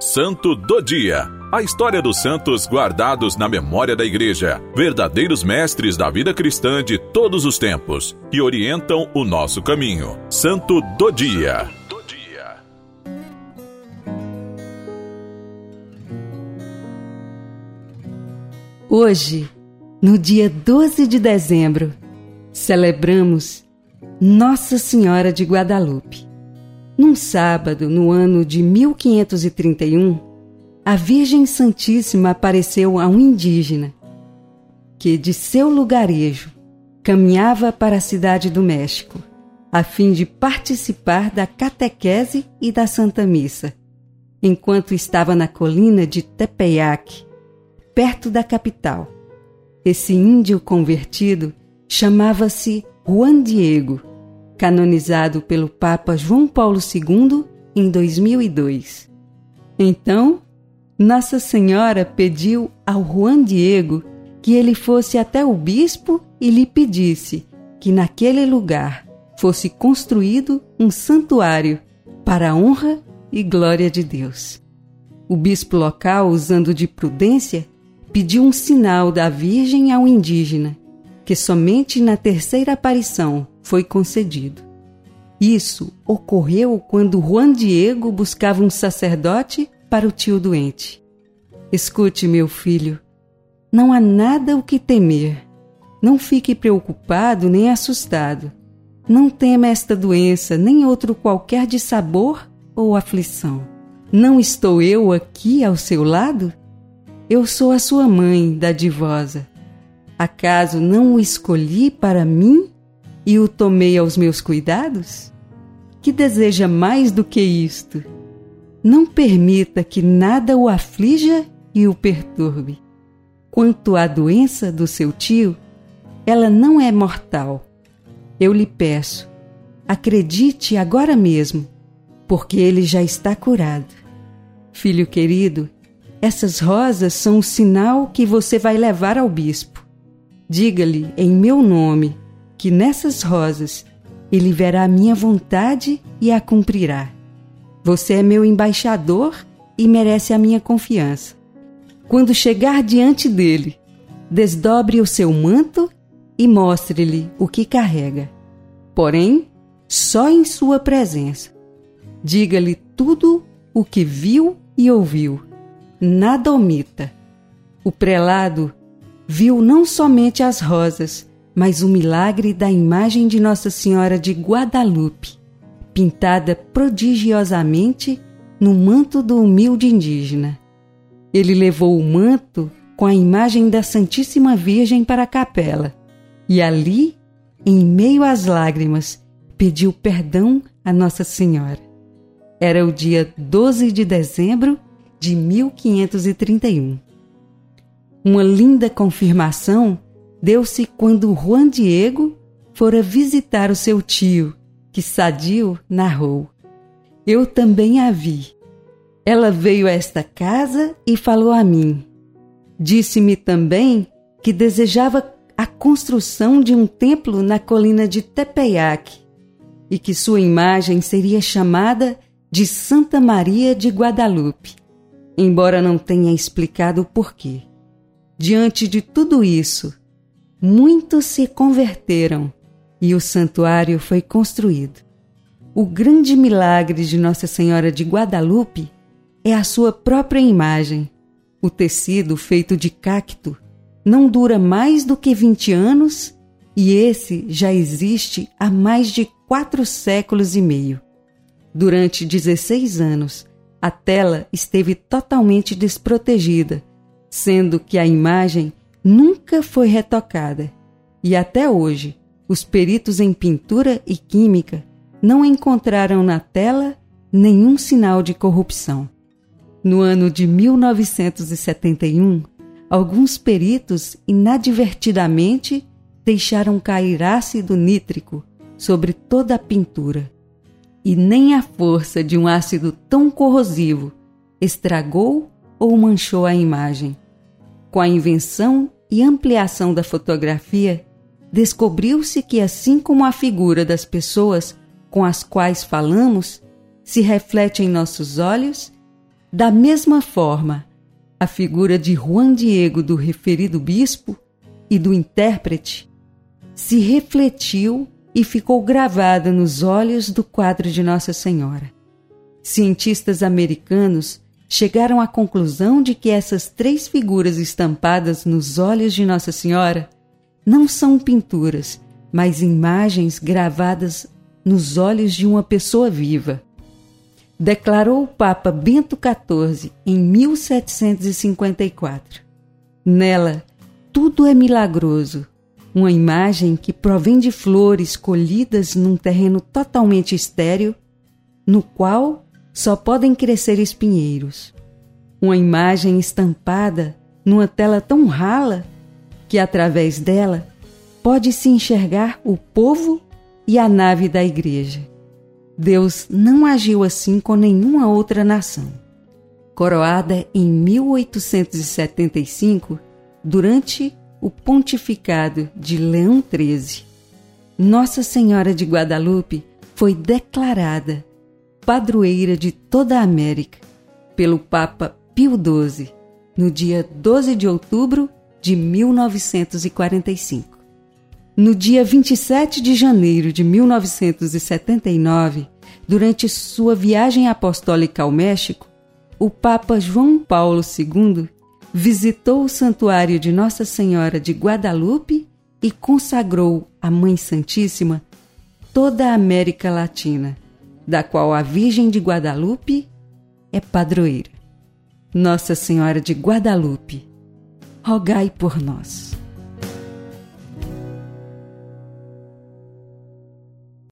Santo do Dia. A história dos santos guardados na memória da Igreja, verdadeiros mestres da vida cristã de todos os tempos, que orientam o nosso caminho. Santo do Dia. Hoje, no dia 12 de dezembro, celebramos Nossa Senhora de Guadalupe. Num sábado, no ano de 1531, a Virgem Santíssima apareceu a um indígena que, de seu lugarejo, caminhava para a cidade do México, a fim de participar da catequese e da Santa Missa, enquanto estava na colina de Tepeyac, perto da capital. Esse índio convertido chamava-se Juan Diego canonizado pelo Papa João Paulo II em 2002. Então, Nossa Senhora pediu ao Juan Diego que ele fosse até o bispo e lhe pedisse que naquele lugar fosse construído um santuário para a honra e glória de Deus. O bispo local, usando de prudência, pediu um sinal da Virgem ao indígena, que somente na terceira aparição foi concedido. Isso ocorreu quando Juan Diego buscava um sacerdote para o tio doente. Escute, meu filho, não há nada o que temer. Não fique preocupado nem assustado. Não tema esta doença, nem outro qualquer de sabor ou aflição. Não estou eu aqui ao seu lado? Eu sou a sua mãe, dadivosa. Acaso não o escolhi para mim e o tomei aos meus cuidados? Que deseja mais do que isto? Não permita que nada o aflija e o perturbe. Quanto à doença do seu tio, ela não é mortal. Eu lhe peço, acredite agora mesmo, porque ele já está curado. Filho querido, essas rosas são o sinal que você vai levar ao bispo. Diga-lhe em meu nome que nessas rosas ele verá a minha vontade e a cumprirá. Você é meu embaixador e merece a minha confiança. Quando chegar diante dele, desdobre o seu manto e mostre-lhe o que carrega. Porém, só em sua presença. Diga-lhe tudo o que viu e ouviu. Nada omita. O prelado viu não somente as rosas, mas o milagre da imagem de Nossa Senhora de Guadalupe, pintada prodigiosamente no manto do humilde indígena. Ele levou o manto com a imagem da Santíssima Virgem para a capela e ali, em meio às lágrimas, pediu perdão a Nossa Senhora. Era o dia 12 de dezembro de 1531. Uma linda confirmação deu-se quando Juan Diego fora visitar o seu tio, que sadio narrou. Eu também a vi. Ela veio a esta casa e falou a mim. Disse-me também que desejava a construção de um templo na colina de Tepeyac e que sua imagem seria chamada de Santa Maria de Guadalupe, embora não tenha explicado o porquê. Diante de tudo isso, muitos se converteram e o santuário foi construído. O grande milagre de Nossa Senhora de Guadalupe é a sua própria imagem. O tecido feito de cacto não dura mais do que 20 anos e esse já existe há mais de quatro séculos e meio. Durante 16 anos, a tela esteve totalmente desprotegida, sendo que a imagem nunca foi retocada e até hoje os peritos em pintura e química não encontraram na tela nenhum sinal de corrupção. No ano de 1971, alguns peritos inadvertidamente deixaram cair ácido nítrico sobre toda a pintura. E nem a força de um ácido tão corrosivo estragou ou manchou a imagem. Com a invenção e ampliação da fotografia, descobriu-se que, assim como a figura das pessoas com as quais falamos se reflete em nossos olhos, Da mesma forma, a figura de Juan Diego do referido bispo e do intérprete se refletiu e ficou gravada nos olhos do quadro de Nossa Senhora. Cientistas americanos chegaram à conclusão de que essas três figuras estampadas nos olhos de Nossa Senhora não são pinturas, mas imagens gravadas nos olhos de uma pessoa viva. Declarou o Papa Bento XIV em 1754. Nela, tudo é milagroso. Uma imagem que provém de flores colhidas num terreno totalmente estéril, no qual só podem crescer espinheiros. Uma imagem estampada numa tela tão rala que, através dela, pode-se enxergar o povo e a nave da igreja. Deus não agiu assim com nenhuma outra nação. Coroada em 1875, durante o pontificado de Leão XIII, Nossa Senhora de Guadalupe foi declarada padroeira de toda a América pelo Papa Pio XII no dia 12 de outubro de 1945. No dia 27 de janeiro de 1979, durante sua viagem apostólica ao México, o Papa João Paulo II visitou o santuário de Nossa Senhora de Guadalupe e consagrou à Mãe Santíssima toda a América Latina da qual a Virgem de Guadalupe é padroeira. Nossa Senhora de Guadalupe, rogai por nós.